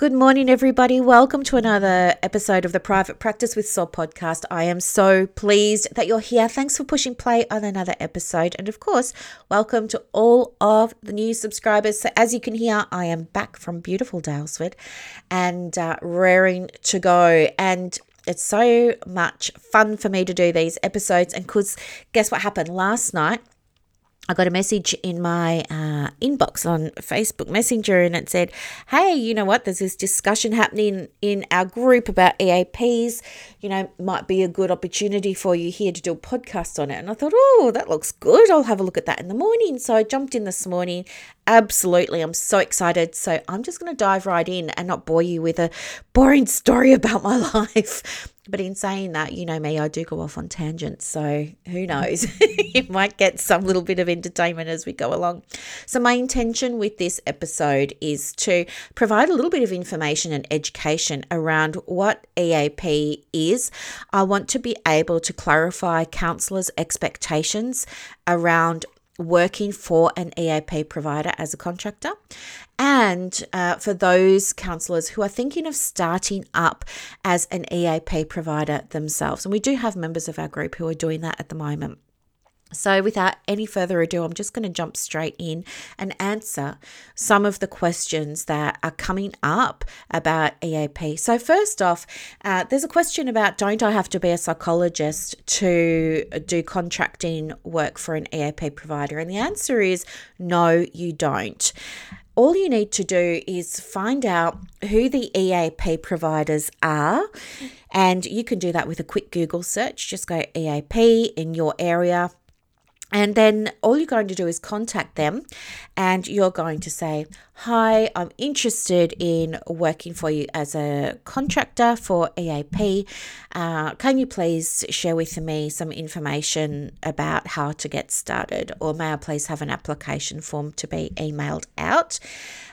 Good morning, everybody. Welcome to another episode of the Private Practice with Sol podcast. I am so pleased that you're here. Thanks for pushing play on another episode. And of course, welcome to all of the new subscribers. So, as you can hear, I am back from beautiful Daylesford and uh, raring to go. And it's so much fun for me to do these episodes. And because guess what happened last night? I got a message in my uh, inbox on Facebook Messenger and it said, Hey, you know what? There's this discussion happening in our group about EAPs. You know, might be a good opportunity for you here to do a podcast on it. And I thought, Oh, that looks good. I'll have a look at that in the morning. So I jumped in this morning. Absolutely. I'm so excited. So I'm just going to dive right in and not bore you with a boring story about my life. But in saying that, you know me, I do go off on tangents. So who knows? you might get some little bit of entertainment as we go along. So, my intention with this episode is to provide a little bit of information and education around what EAP is. I want to be able to clarify counselors' expectations around working for an EAP provider as a contractor. And uh, for those counsellors who are thinking of starting up as an EAP provider themselves. And we do have members of our group who are doing that at the moment. So, without any further ado, I'm just going to jump straight in and answer some of the questions that are coming up about EAP. So, first off, uh, there's a question about don't I have to be a psychologist to do contracting work for an EAP provider? And the answer is no, you don't all you need to do is find out who the EAP providers are. And you can do that with a quick Google search. Just go EAP in your area and then all you're going to do is contact them and you're going to say, Hi, I'm interested in working for you as a contractor for EAP. Uh, can you please share with me some information about how to get started? Or may I please have an application form to be emailed out?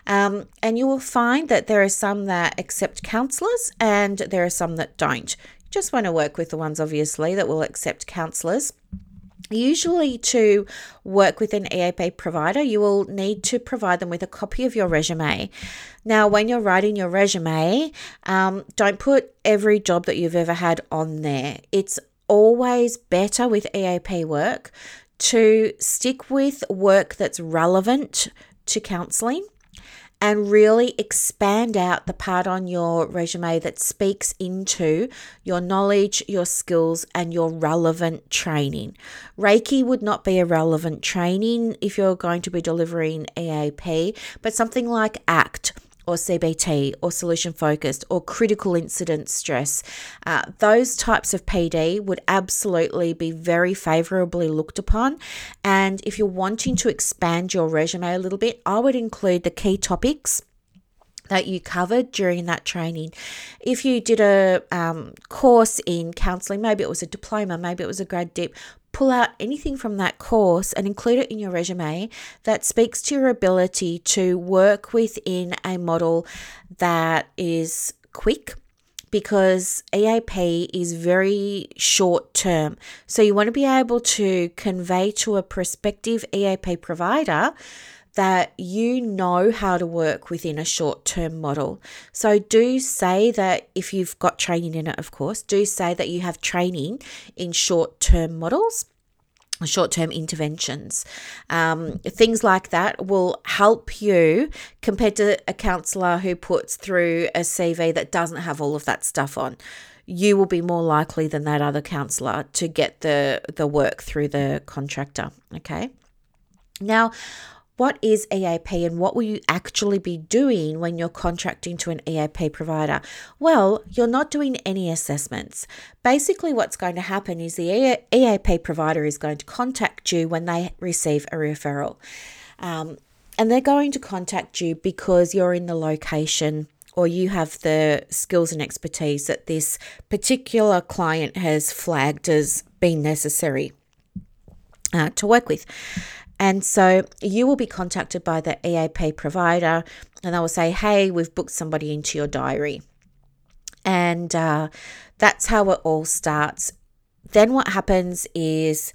Um, and you will find that there are some that accept counsellors and there are some that don't. You just want to work with the ones, obviously, that will accept counsellors. Usually, to work with an EAP provider, you will need to provide them with a copy of your resume. Now, when you're writing your resume, um, don't put every job that you've ever had on there. It's always better with EAP work to stick with work that's relevant to counseling and really expand out the part on your resume that speaks into your knowledge, your skills, and your relevant training. Reiki would not be a relevant training if you're going to be delivering EAP, but something like ACT or CBT or solution focused or critical incident stress. Uh, those types of PD would absolutely be very favorably looked upon. And if you're wanting to expand your resume a little bit, I would include the key topics that you covered during that training. If you did a um, course in counseling, maybe it was a diploma, maybe it was a grad dip, pull out anything from that course and include it in your resume that speaks to your ability to work within a model that is quick because EAP is very short term. So you want to be able to convey to a prospective EAP provider that you know how to work within a short term model. So, do say that if you've got training in it, of course, do say that you have training in short term models short term interventions. Um, things like that will help you compared to a counsellor who puts through a CV that doesn't have all of that stuff on. You will be more likely than that other counsellor to get the, the work through the contractor. Okay. Now, what is EAP and what will you actually be doing when you're contracting to an EAP provider? Well, you're not doing any assessments. Basically, what's going to happen is the EAP provider is going to contact you when they receive a referral. Um, and they're going to contact you because you're in the location or you have the skills and expertise that this particular client has flagged as being necessary uh, to work with. And so you will be contacted by the EAP provider and they will say, hey, we've booked somebody into your diary. And uh, that's how it all starts. Then what happens is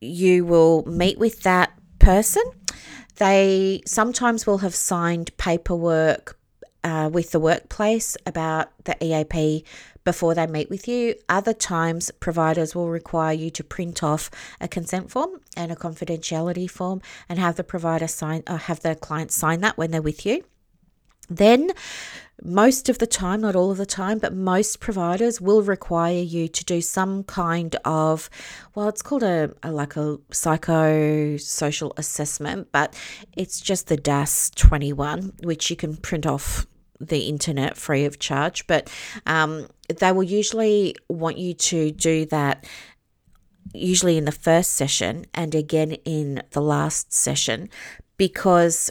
you will meet with that person. They sometimes will have signed paperwork uh, with the workplace about the EAP before they meet with you. Other times, providers will require you to print off a consent form and a confidentiality form and have the provider sign or uh, have the client sign that when they're with you. Then, most of the time, not all of the time, but most providers will require you to do some kind of, well, it's called a, a like a psychosocial assessment, but it's just the DASS 21, which you can print off the internet free of charge. But um, they will usually want you to do that usually in the first session and again in the last session because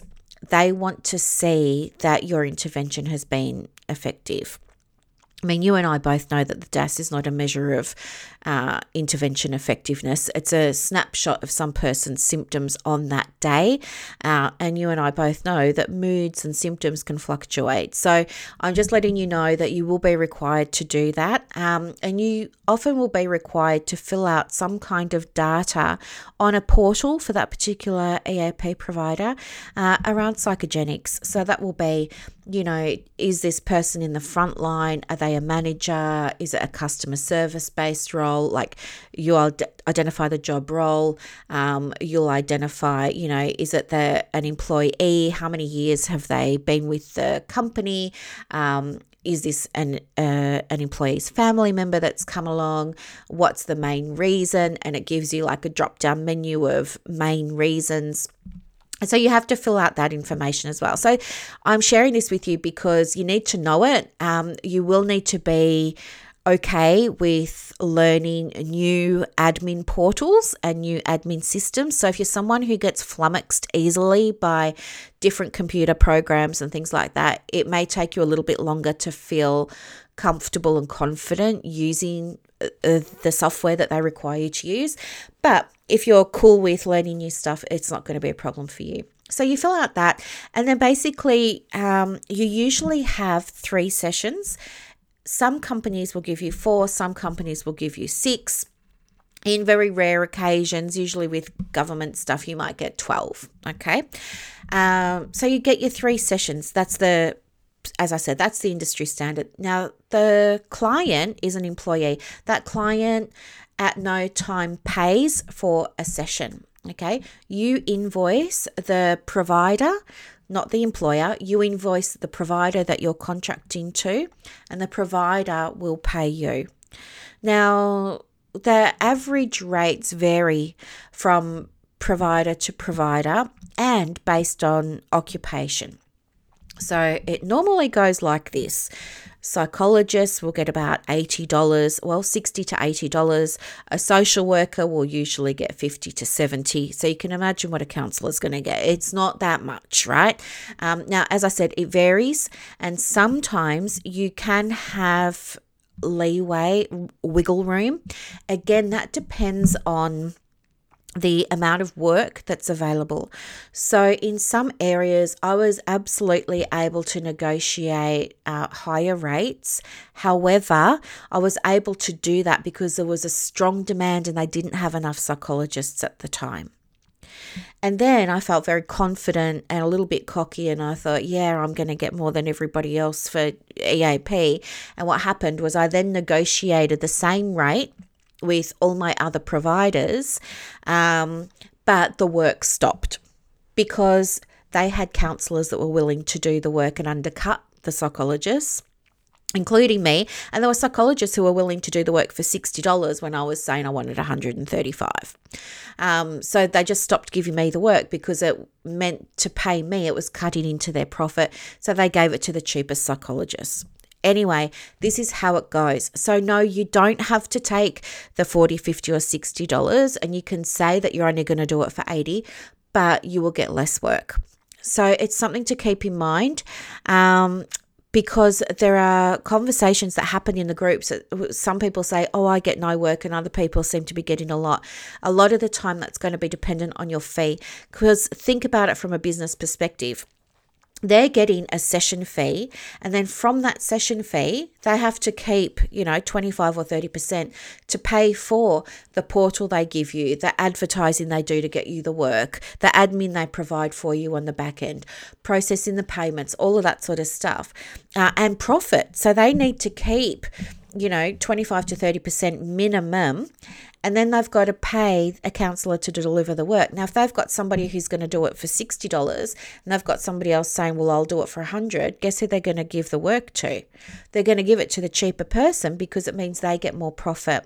they want to see that your intervention has been effective. I mean, you and I both know that the DASS is not a measure of uh, intervention effectiveness. It's a snapshot of some person's symptoms on that day. Uh, and you and I both know that moods and symptoms can fluctuate. So I'm just letting you know that you will be required to do that. Um, and you often will be required to fill out some kind of data on a portal for that particular EAP provider uh, around psychogenics. So that will be, you know, is this person in the front line? Are they a manager? Is it a customer service based role? like you'll identify the job role, um, you'll identify, you know, is it the an employee? How many years have they been with the company? Um, is this an uh, an employee's family member that's come along? What's the main reason? And it gives you like a drop down menu of main reasons. And so you have to fill out that information as well. So I'm sharing this with you because you need to know it. Um, you will need to be okay with learning new admin portals and new admin systems. So, if you're someone who gets flummoxed easily by different computer programs and things like that, it may take you a little bit longer to feel comfortable and confident using the software that they require you to use. But if you're cool with learning new stuff, it's not going to be a problem for you. So you fill out that, and then basically, um, you usually have three sessions some companies will give you four, some companies will give you six. In very rare occasions, usually with government stuff, you might get 12. Okay. Um, so you get your three sessions. That's the, as I said, that's the industry standard. Now, the client is an employee. That client at no time pays for a session. Okay. You invoice the provider not the employer. You invoice the provider that you're contracting to, and the provider will pay you. Now, the average rates vary from provider to provider and based on occupation. So it normally goes like this Psychologists will get about $80, well, 60 to $80. A social worker will usually get 50 to 70. So you can imagine what a counsellor is going to get. It's not that much, right? Um, now, as I said, it varies, and sometimes you can have leeway, wiggle room. Again, that depends on the amount of work that's available. So, in some areas, I was absolutely able to negotiate uh, higher rates. However, I was able to do that because there was a strong demand and they didn't have enough psychologists at the time. And then I felt very confident and a little bit cocky, and I thought, yeah, I'm going to get more than everybody else for EAP. And what happened was I then negotiated the same rate with all my other providers, um, but the work stopped because they had counsellors that were willing to do the work and undercut the psychologists including me. And there were psychologists who were willing to do the work for $60 when i was saying i wanted 135 um, so they just stopped giving me the work because it meant to pay me it was cutting into their profit. So they gave it to the cheapest psychologists Anyway, this is how it goes. So, no, you don't have to take the 40 50 or $60 and you can say that you're only going to do it for 80 but you will get less work. So, it's something to keep in mind. Um, because there are conversations that happen in the groups. Some people say, Oh, I get no work, and other people seem to be getting a lot. A lot of the time, that's going to be dependent on your fee. Because think about it from a business perspective they're getting a session fee and then from that session fee they have to keep you know 25 or 30% to pay for the portal they give you the advertising they do to get you the work the admin they provide for you on the back end processing the payments all of that sort of stuff uh, and profit. So they need to keep you know 25 to 30% minimum and then they've got to pay a counsellor to deliver the work. Now, if they've got somebody who's going to do it for $60 and they've got somebody else saying, well, I'll do it for 100 guess who they're going to give the work to? They're going to give it to the cheaper person because it means they get more profit.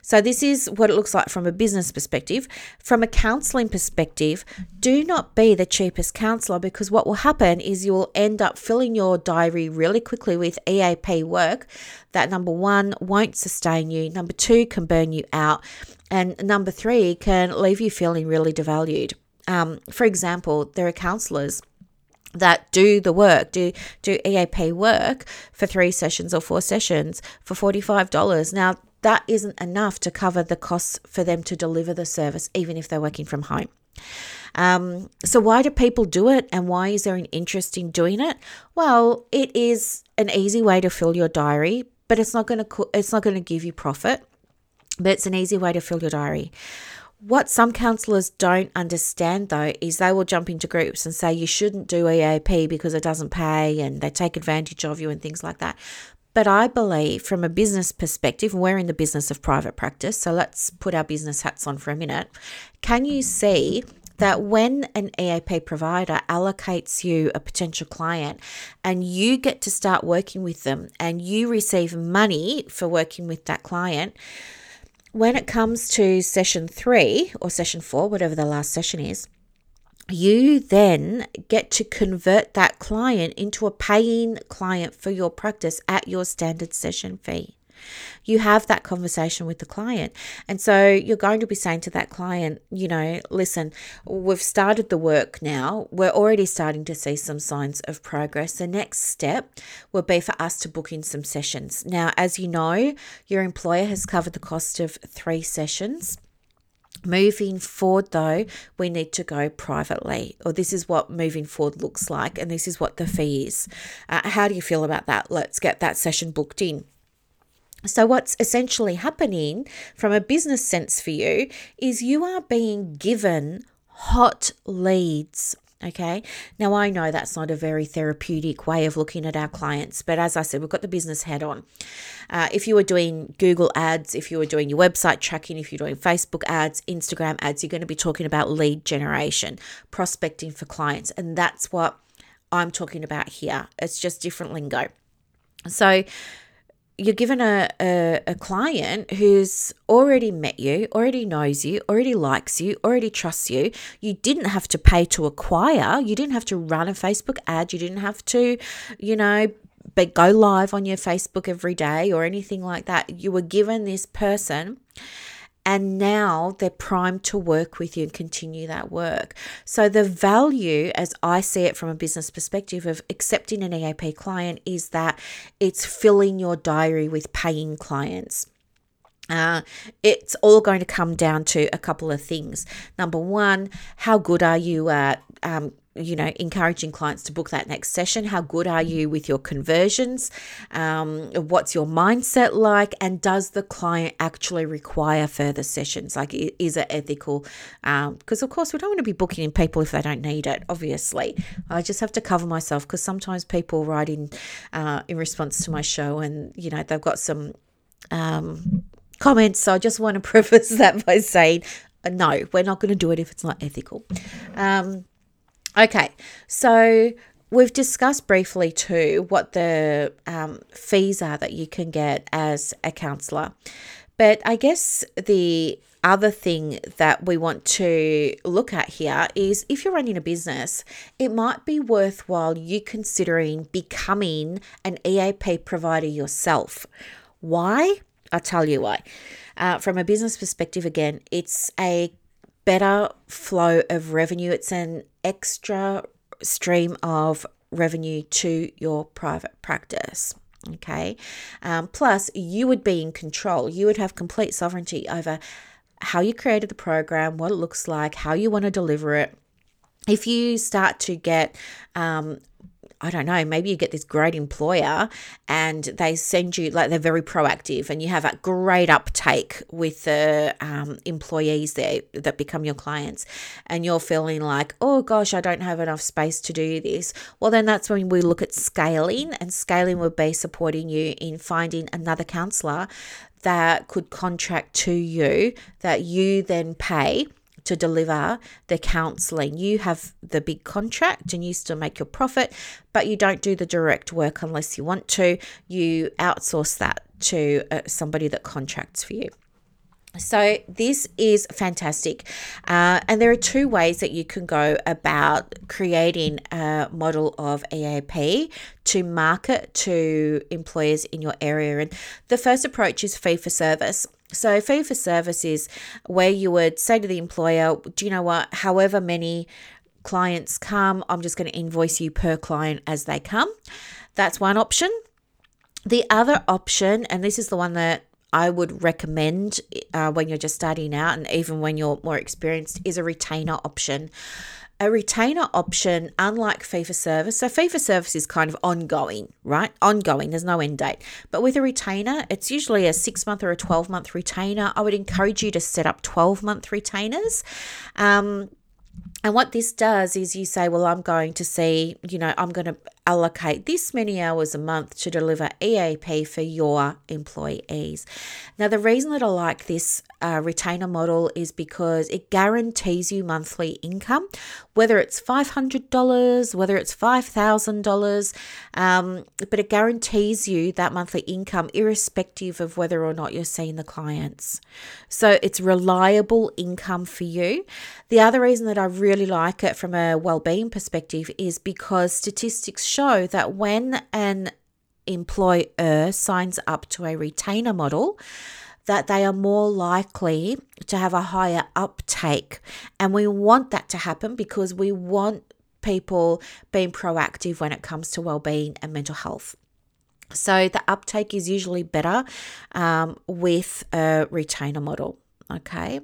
So, this is what it looks like from a business perspective. From a counselling perspective, do not be the cheapest counsellor because what will happen is you'll end up filling your diary really quickly with EAP work that number one won't sustain you, number two can burn you out, and number three can leave you feeling really devalued. Um, for example, there are counselors that do the work, do do EAP work for three sessions or four sessions for $45. Now, that isn't enough to cover the costs for them to deliver the service, even if they're working from home. Um, so, why do people do it and why is there an interest in doing it? Well, it is an easy way to fill your diary, but it's not going to it's not going to give you profit. But it's an easy way to fill your diary. What some counselors don't understand though is they will jump into groups and say you shouldn't do EAP because it doesn't pay and they take advantage of you and things like that. But I believe from a business perspective, we're in the business of private practice, so let's put our business hats on for a minute. Can you see that when an EAP provider allocates you a potential client and you get to start working with them and you receive money for working with that client, when it comes to session three or session four, whatever the last session is, you then get to convert that client into a paying client for your practice at your standard session fee you have that conversation with the client. And so you're going to be saying to that client, you know, listen, we've started the work now. We're already starting to see some signs of progress. The next step will be for us to book in some sessions. Now, as you know, your employer has covered the cost of three sessions. Moving forward, though, we need to go privately, or this is what moving forward looks like, and this is what the fee is. Uh, how do you feel about that? Let's get that session booked in. So, what's essentially happening from a business sense for you is you are being given hot leads. Okay. Now, I know that's not a very therapeutic way of looking at our clients, but as I said, we've got the business head on. Uh, if you were doing Google ads, if you were doing your website tracking, if you're doing Facebook ads, Instagram ads, you're going to be talking about lead generation, prospecting for clients. And that's what I'm talking about here. It's just different lingo. So, you're given a, a, a, client who's already met you, already knows you, already likes you, already trusts you. You didn't have to pay to acquire. You didn't have to run a Facebook ad. You didn't have to, you know, but go live on your Facebook every day or anything like that. You were given this person and now they're primed to work with you and continue that work. So, the value, as I see it from a business perspective, of accepting an EAP client is that it's filling your diary with paying clients. Uh, it's all going to come down to a couple of things. Number one, how good are you at um, you know, encouraging clients to book that next session. How good are you with your conversions? Um, what's your mindset like? And does the client actually require further sessions? Like, is it ethical? Because, um, of course, we don't want to be booking in people if they don't need it, obviously. I just have to cover myself because sometimes people write in uh, in response to my show and, you know, they've got some. Um, comments so i just want to preface that by saying uh, no we're not going to do it if it's not ethical um, Okay, so we've discussed briefly too what the um, fees are that you can get as a counsellor. But I guess the other thing that we want to look at here is if you're running a business, it might be worthwhile you considering becoming an EAP provider yourself. Why? I'll tell you why. Uh, from a business perspective, again, it's a better flow of revenue. It's an extra stream of revenue to your private practice. Okay. Um, plus, you would be in control. You would have complete sovereignty over how you created the program, what it looks like, how you want to deliver it. If you start to get um, I don't know, maybe you get this great employer and they send you, like, they're very proactive and you have a great uptake with the um, employees there that become your clients. And you're feeling like, oh gosh, I don't have enough space to do this. Well, then that's when we look at scaling, and scaling would be supporting you in finding another counselor that could contract to you that you then pay to deliver the counseling. You have the big contract and you still make your profit, but you don't do the direct work unless you want to. You outsource that to uh, somebody that contracts for you. So, this is fantastic. Uh, and there are two ways that you can go about creating a model of EAP to market to employers in your area. And the first approach is fee for service. So, fee for service is where you would say to the employer, Do you know what? However many clients come, I'm just going to invoice you per client as they come. That's one option. The other option, and this is the one that I would recommend uh, when you're just starting out and even when you're more experienced, is a retainer option a retainer option, unlike fee for service, so fee for service is kind of ongoing, right? Ongoing, there's no end date. But with a retainer, it's usually a six month or a 12 month retainer. I would encourage you to set up 12 month retainers. Um, and what this does is you say, well, I'm going to see, you know, I'm going to allocate this many hours a month to deliver EAP for your employees. Now, the reason that I like this uh, retainer model is because it guarantees you monthly income, whether it's $500, whether it's $5,000, um, but it guarantees you that monthly income irrespective of whether or not you're seeing the clients. So it's reliable income for you. The other reason that I really like it from a well-being perspective is because statistics show that when an employer signs up to a retainer model, that they are more likely to have a higher uptake. And we want that to happen because we want people being proactive when it comes to well-being and mental health. So the uptake is usually better um, with a retainer model. Okay.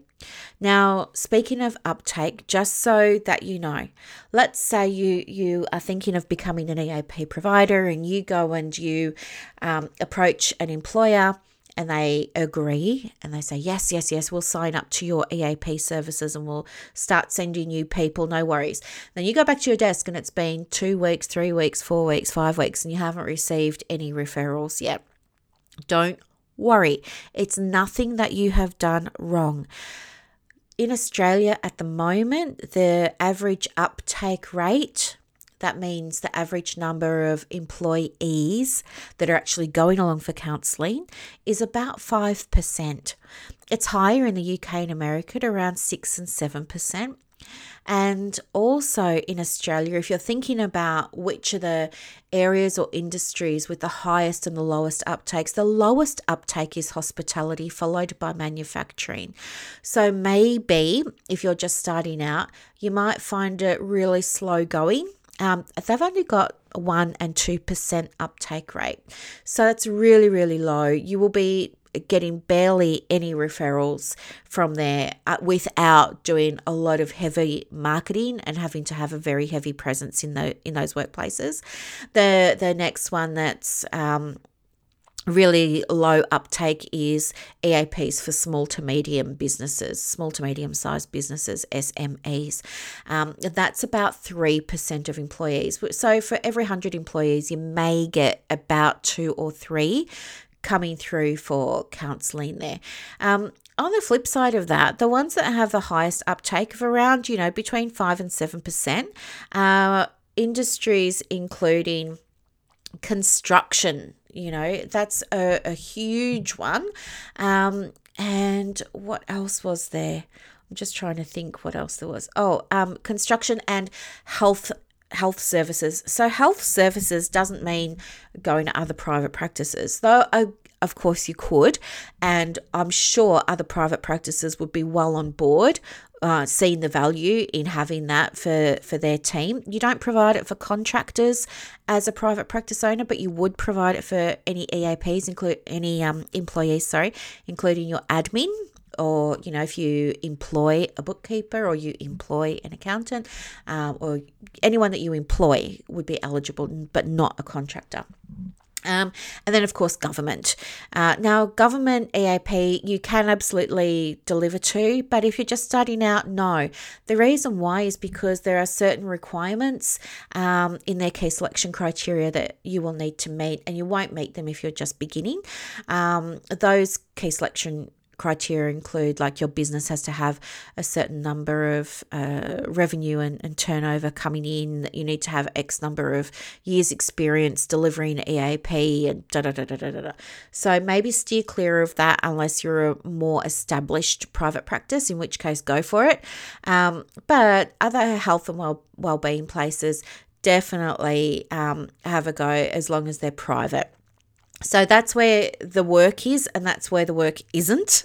Now, speaking of uptake, just so that you know, let's say you you are thinking of becoming an EAP provider, and you go and you um, approach an employer, and they agree, and they say yes, yes, yes, we'll sign up to your EAP services, and we'll start sending you people. No worries. Then you go back to your desk, and it's been two weeks, three weeks, four weeks, five weeks, and you haven't received any referrals yet. Don't worry. It's nothing that you have done wrong. In Australia at the moment, the average uptake rate, that means the average number of employees that are actually going along for counselling, is about 5%. It's higher in the UK and America at around 6 and 7%. And also in Australia, if you're thinking about which are the areas or industries with the highest and the lowest uptakes, the lowest uptake is hospitality, followed by manufacturing. So maybe if you're just starting out, you might find it really slow going. Um, they've only got one and two percent uptake rate, so it's really really low. You will be getting barely any referrals from there uh, without doing a lot of heavy marketing and having to have a very heavy presence in the in those workplaces. The the next one that's um, really low uptake is EAPs for small to medium businesses, small to medium sized businesses, SMEs. Um, that's about 3% of employees. So for every 100 employees, you may get about two or three coming through for counselling there. Um, on the flip side of that, the ones that have the highest uptake of around, you know, between 5 and 7%, uh, industries including construction, you know, that's a, a huge one. Um, and what else was there? I'm just trying to think what else there was. Oh, um, construction and health health services. So, health services doesn't mean going to other private practices, though, of course, you could. And I'm sure other private practices would be well on board. Uh, seeing the value in having that for, for their team. You don't provide it for contractors as a private practice owner, but you would provide it for any EAPs, include any um, employees, sorry, including your admin or you know if you employ a bookkeeper or you employ an accountant um, or anyone that you employ would be eligible but not a contractor um, and then, of course, government. Uh, now, government EAP you can absolutely deliver to, but if you're just starting out, no. The reason why is because there are certain requirements um, in their key selection criteria that you will need to meet, and you won't meet them if you're just beginning. Um, those key selection criteria include like your business has to have a certain number of uh, revenue and, and turnover coming in, you need to have X number of years' experience delivering EAP and da da da da da da. So maybe steer clear of that unless you're a more established private practice, in which case go for it. Um, but other health and well well-being places definitely um, have a go as long as they're private. So that's where the work is, and that's where the work isn't.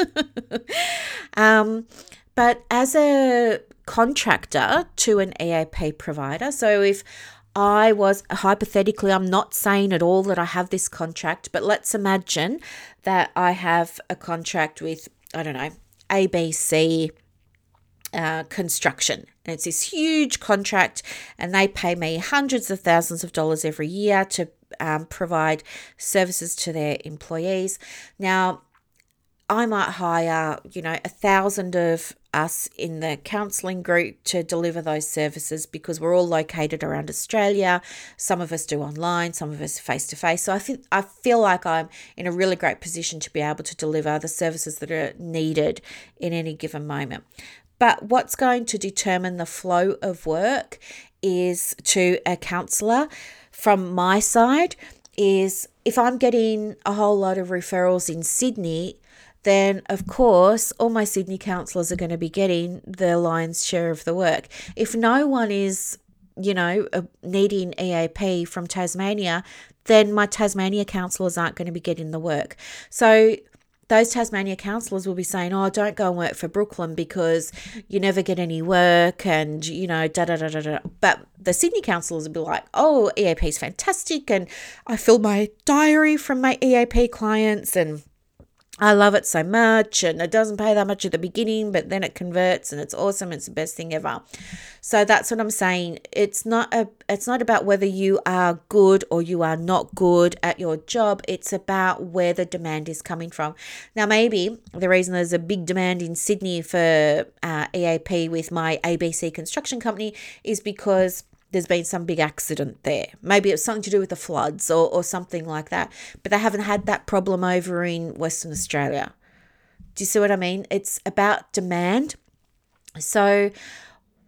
um, but as a contractor to an EAP provider, so if I was hypothetically, I'm not saying at all that I have this contract, but let's imagine that I have a contract with, I don't know, ABC uh, Construction. And it's this huge contract, and they pay me hundreds of thousands of dollars every year to um, provide services to their employees. Now, I might hire, you know, a thousand of us in the counselling group to deliver those services because we're all located around Australia. Some of us do online, some of us face to face. So I think I feel like I'm in a really great position to be able to deliver the services that are needed in any given moment. But what's going to determine the flow of work is to a counsellor from my side is if I'm getting a whole lot of referrals in Sydney, then of course all my Sydney counsellors are going to be getting the lion's share of the work. If no one is, you know, uh, needing EAP from Tasmania, then my Tasmania counsellors aren't going to be getting the work. So those Tasmania councillors will be saying, "Oh, don't go and work for Brooklyn because you never get any work," and you know, da da da da da. But the Sydney councillors will be like, "Oh, EAP is fantastic, and I fill my diary from my EAP clients, and I love it so much and it doesn't pay that much at the beginning, but then it converts and it's awesome. It's the best thing ever. So that's what I'm saying. It's not a it's not about whether you are good or you are not good at your job. It's about where the demand is coming from. Now maybe the reason there's a big demand in Sydney for uh, EAP with my ABC construction company is because there's been some big accident there. Maybe it's something to do with the floods or, or something like that. But they haven't had that problem over in Western Australia. Do you see what I mean? It's about demand. So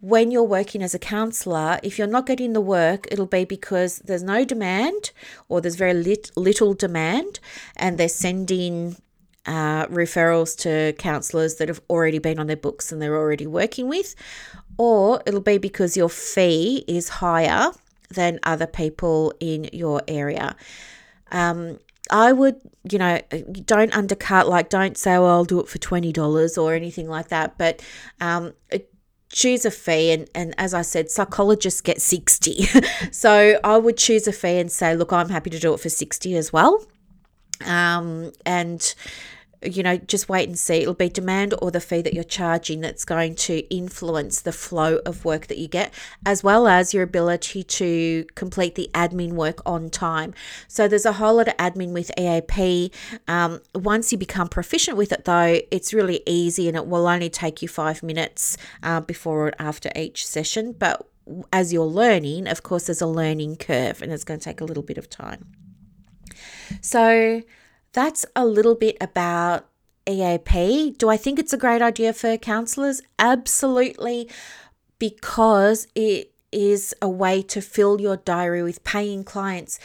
when you're working as a counselor, if you're not getting the work, it'll be because there's no demand or there's very lit- little demand and they're sending uh, referrals to counsellors that have already been on their books and they're already working with, or it'll be because your fee is higher than other people in your area. Um, I would, you know, don't undercut, like, don't say, well, I'll do it for $20 or anything like that. But um, choose a fee. And, and as I said, psychologists get 60. so I would choose a fee and say, look, I'm happy to do it for 60 as well. Um, and you know, just wait and see. It'll be demand or the fee that you're charging that's going to influence the flow of work that you get, as well as your ability to complete the admin work on time. So there's a whole lot of admin with EAP. Um, once you become proficient with it, though, it's really easy and it will only take you five minutes uh, before or after each session. But as you're learning, of course, there's a learning curve and it's going to take a little bit of time. So, that's a little bit about EAP. Do I think it's a great idea for counselors? Absolutely, because it is a way to fill your diary with paying clients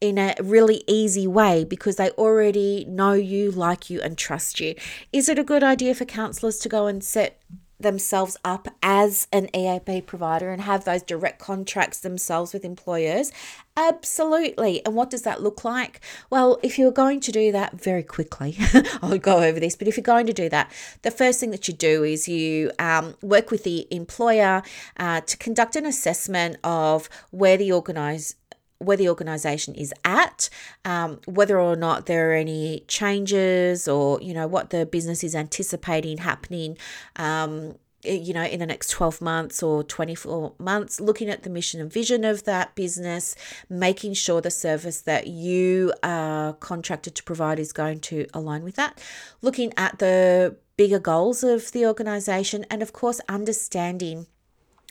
in a really easy way because they already know you, like you, and trust you. Is it a good idea for counselors to go and set themselves up as an EAP provider and have those direct contracts themselves with employers? Absolutely. And what does that look like? Well, if you're going to do that very quickly, I'll go over this, but if you're going to do that, the first thing that you do is you um, work with the employer uh, to conduct an assessment of where the organize, where the organization is at, um, whether or not there are any changes or, you know, what the business is anticipating happening. Um, you know, in the next 12 months or 24 months, looking at the mission and vision of that business, making sure the service that you are contracted to provide is going to align with that, looking at the bigger goals of the organization, and of course, understanding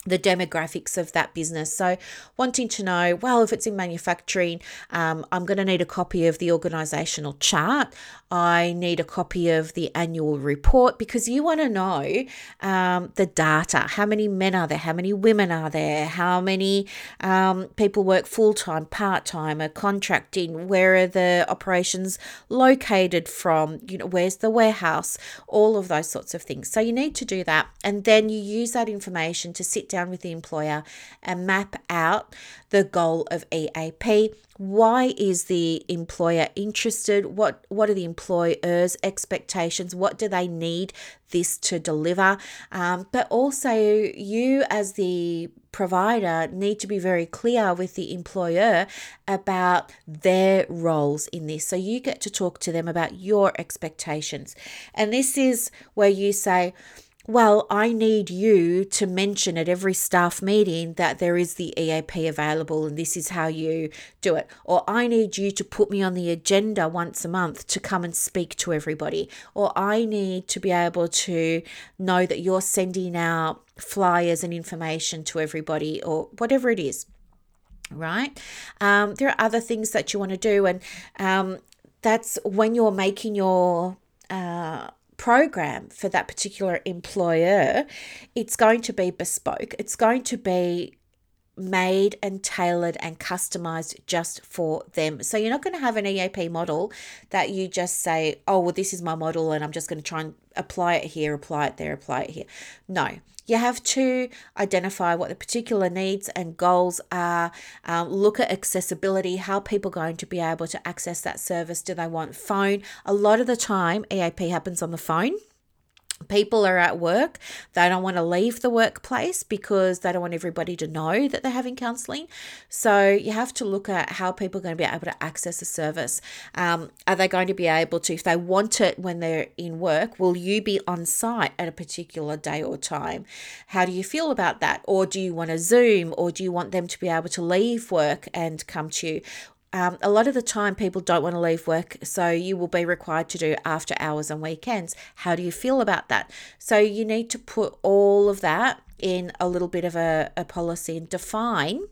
the demographics of that business. So, wanting to know, well, if it's in manufacturing, um, I'm going to need a copy of the organizational chart. I need a copy of the annual report because you want to know um, the data. How many men are there? How many women are there? How many um, people work full time, part time, are contracting? Where are the operations located from? You know, where's the warehouse? All of those sorts of things. So, you need to do that. And then you use that information to sit down with the employer and map out the goal of EAP. Why is the employer interested? What what are the employer's expectations? What do they need this to deliver? Um, but also, you as the provider need to be very clear with the employer about their roles in this. So you get to talk to them about your expectations. And this is where you say, well, I need you to mention at every staff meeting that there is the EAP available and this is how you do it. Or I need you to put me on the agenda once a month to come and speak to everybody. Or I need to be able to know that you're sending out flyers and information to everybody or whatever it is. Right? Um, there are other things that you want to do, and um, that's when you're making your uh, program for that particular employer, it's going to be bespoke. It's going to be made and tailored and customized just for them. So you're not going to have an EAP model that you just say, oh, well, this is my model and I'm just going to try and apply it here, apply it there, apply it here. No, you have to identify what the particular needs and goals are, um, look at accessibility, how people are going to be able to access that service. Do they want phone? A lot of the time, EAP happens on the phone people are at work they don't want to leave the workplace because they don't want everybody to know that they're having counseling so you have to look at how people are going to be able to access a service. Um, are they going to be able to if they want it when they're in work will you be on site at a particular day or time? How do you feel about that? Or do you want to zoom? Or do you want them to be able to leave work and come to you um, a lot of the time people don't want to leave work so you will be required to do after hours and weekends. How do you feel about that? So you need to put all of that in a little bit of a, a policy and define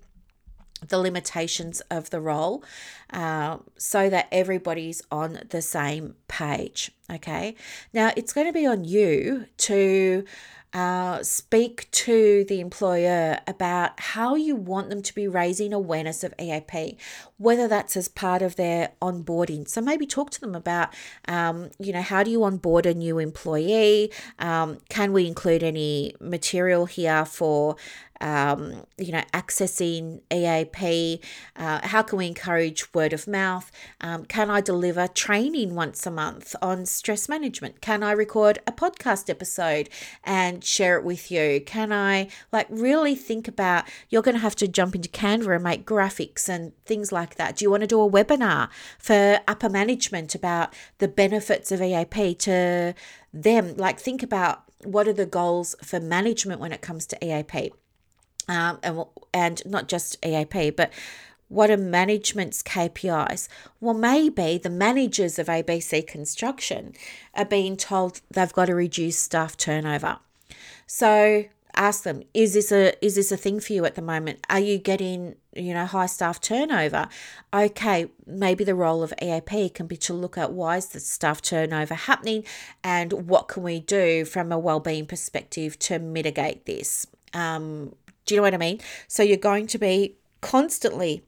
the limitations of the role uh, so that everybody's on the same page okay? Now it's going to be on you to uh, speak to the employer about how you want them to be raising awareness of EAP, whether that's as part of their onboarding. So maybe talk to them about, um, you know, how do you onboard a new employee? Um, can we include any material here for um, you know, accessing EAP? Uh, how can we encourage word of mouth? Um, can I deliver training once a month on stress management? Can I record a podcast episode and share it with you? Can I like really think about you're going to have to jump into Canva and make graphics and things like that? Do you want to do a webinar for upper management about the benefits of EAP to them? Like, think about what are the goals for management when it comes to EAP? Um, and and not just EAP, but what are management's KPIs? Well, maybe the managers of ABC Construction are being told they've got to reduce staff turnover. So ask them, is this a is this a thing for you at the moment? Are you getting you know high staff turnover? Okay, maybe the role of EAP can be to look at why is the staff turnover happening and what can we do from a well-being perspective to mitigate this. Um, do you know what I mean? So you're going to be constantly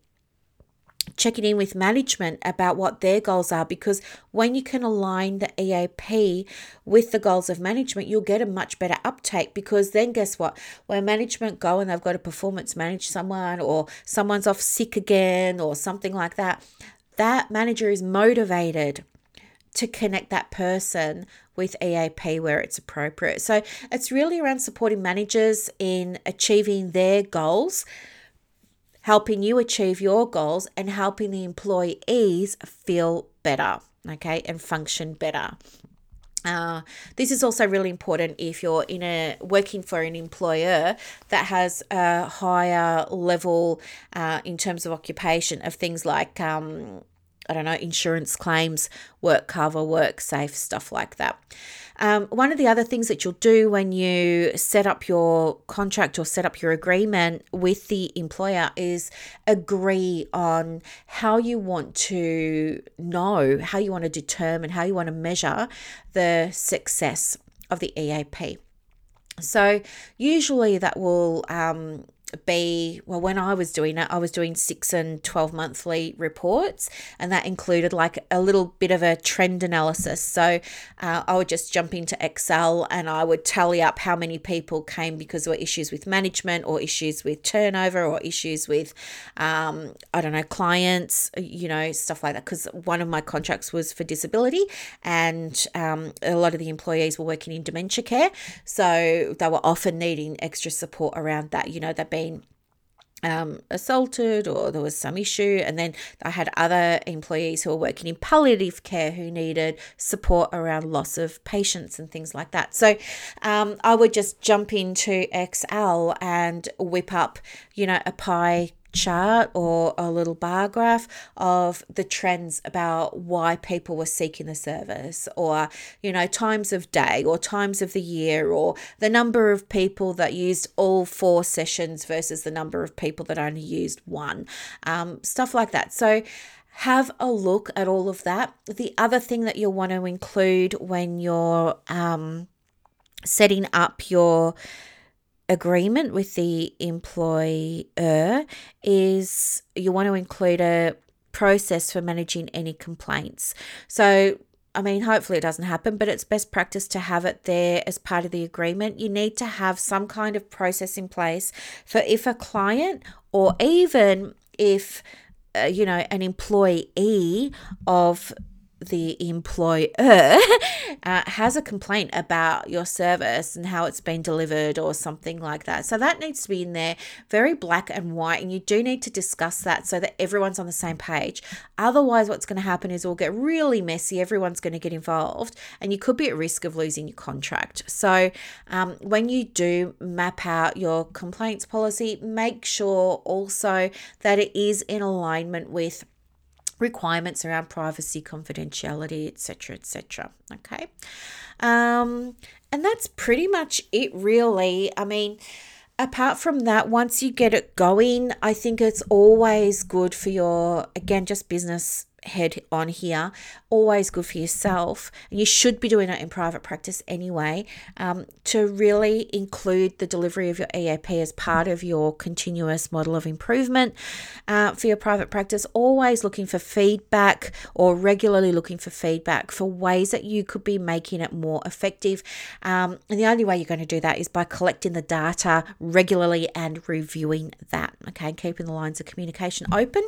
checking in with management about what their goals are because when you can align the EAP with the goals of management, you'll get a much better uptake because then guess what? When management go and they've got to performance manage someone or someone's off sick again or something like that, that manager is motivated to connect that person with EAP where it's appropriate. So it's really around supporting managers in achieving their goals helping you achieve your goals and helping the employees feel better, okay, and function better. Uh, this is also really important if you're in a working for an employer that has a higher level uh, in terms of occupation of things like um, I don't know insurance claims, work cover, work safe, stuff like that. Um, one of the other things that you'll do when you set up your contract or set up your agreement with the employer is agree on how you want to know, how you want to determine, how you want to measure the success of the EAP. So, usually that will um, be well when i was doing it i was doing six and 12 monthly reports and that included like a little bit of a trend analysis. So uh, i would just jump into excel and i would tally up how many people came because there were issues with management or issues with turnover or issues with um, i don't know clients you know stuff like that because one of my contracts was for disability and um, a lot of the employees were working in dementia care so they were often needing extra support around that you know they've been um, assaulted or there was some issue. And then I had other employees who were working in palliative care who needed support around loss of patients and things like that. So um, I would just jump into Excel and whip up, you know, a pie chart or a little bar graph of the trends about why people were seeking the service or you know times of day or times of the year or the number of people that used all four sessions versus the number of people that only used one um, stuff like that. So have a look at all of that. The other thing that you'll want to include when you're um, setting up your agreement with the employer is you want to include a process for managing any complaints. So, I mean, hopefully it doesn't happen, but it's best practice to have it there as part of the agreement. You need to have some kind of process in place for if a client or even if, uh, you know, an employee of the employer uh, has a complaint about your service and how it's been delivered or something like that. So that needs to be in there very black and white. And you do need to discuss that so that everyone's on the same page. Otherwise, what's going to happen is it'll get really messy. Everyone's going to get involved and you could be at risk of losing your contract. So um, when you do map out your complaints policy, make sure also that it is in alignment with requirements around privacy, confidentiality, etc., etc. Okay, um, and that's pretty much it, really. I mean, apart from that, once you get it going, I think it's always good for your again just business head on here. Always good for yourself. And you should be doing it in private practice anyway, um, to really include the delivery of your EAP as part of your continuous model of improvement uh, for your private practice. Always looking for feedback or regularly looking for feedback for ways that you could be making it more effective. Um, and the only way you're going to do that is by collecting the data regularly and reviewing that. Okay, keeping the lines of communication open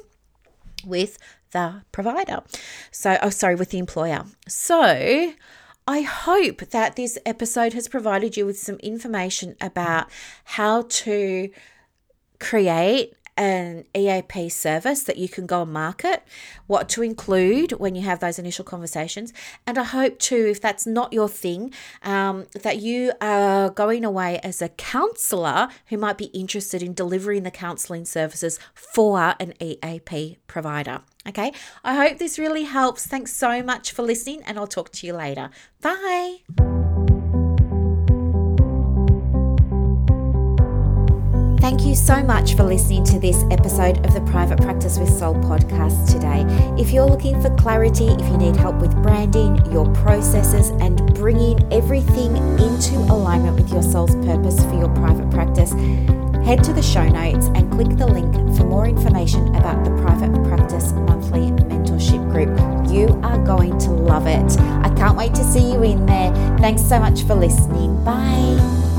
with the provider. So, oh, sorry, with the employer. So, I hope that this episode has provided you with some information about how to create an EAP service that you can go and market, what to include when you have those initial conversations. And I hope too, if that's not your thing, um, that you are going away as a counselor who might be interested in delivering the counseling services for an EAP provider. Okay, I hope this really helps. Thanks so much for listening, and I'll talk to you later. Bye. Thank you so much for listening to this episode of the Private Practice with Soul podcast today. If you're looking for clarity, if you need help with branding, your processes, and bringing everything into alignment with your soul's purpose for your private practice, head to the show notes and click the link for more information about the Private Practice Monthly Mentorship Group. You are going to love it. I can't wait to see you in there. Thanks so much for listening. Bye.